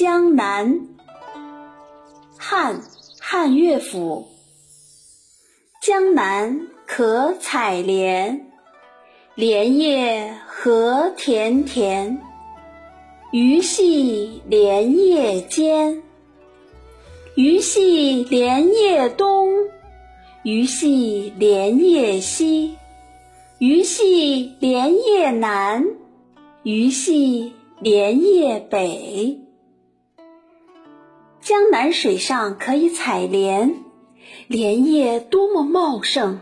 江南，汉汉乐府。江南可采莲，莲叶何田田。鱼戏莲叶间，鱼戏莲叶东，鱼戏莲叶西，鱼戏莲叶南，鱼戏莲叶北。江南水上可以采莲，莲叶多么茂盛，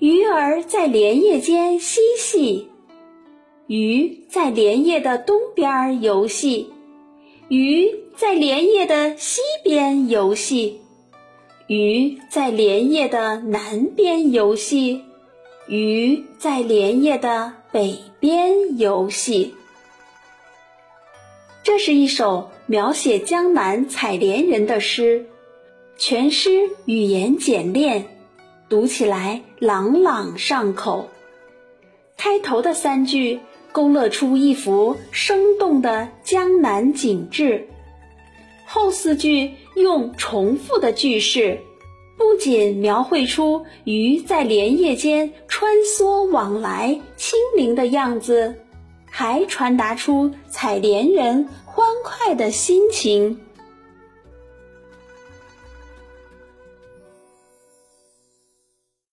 鱼儿在莲叶间嬉戏。鱼在莲叶的东边游戏，鱼在莲叶的西边游戏，鱼在莲叶的南边游戏，鱼在莲叶的北边游戏。这是一首。描写江南采莲人的诗，全诗语言简练，读起来朗朗上口。开头的三句勾勒出一幅生动的江南景致，后四句用重复的句式，不仅描绘出鱼在莲叶间穿梭往来轻灵的样子，还传达出采莲人。欢快的心情。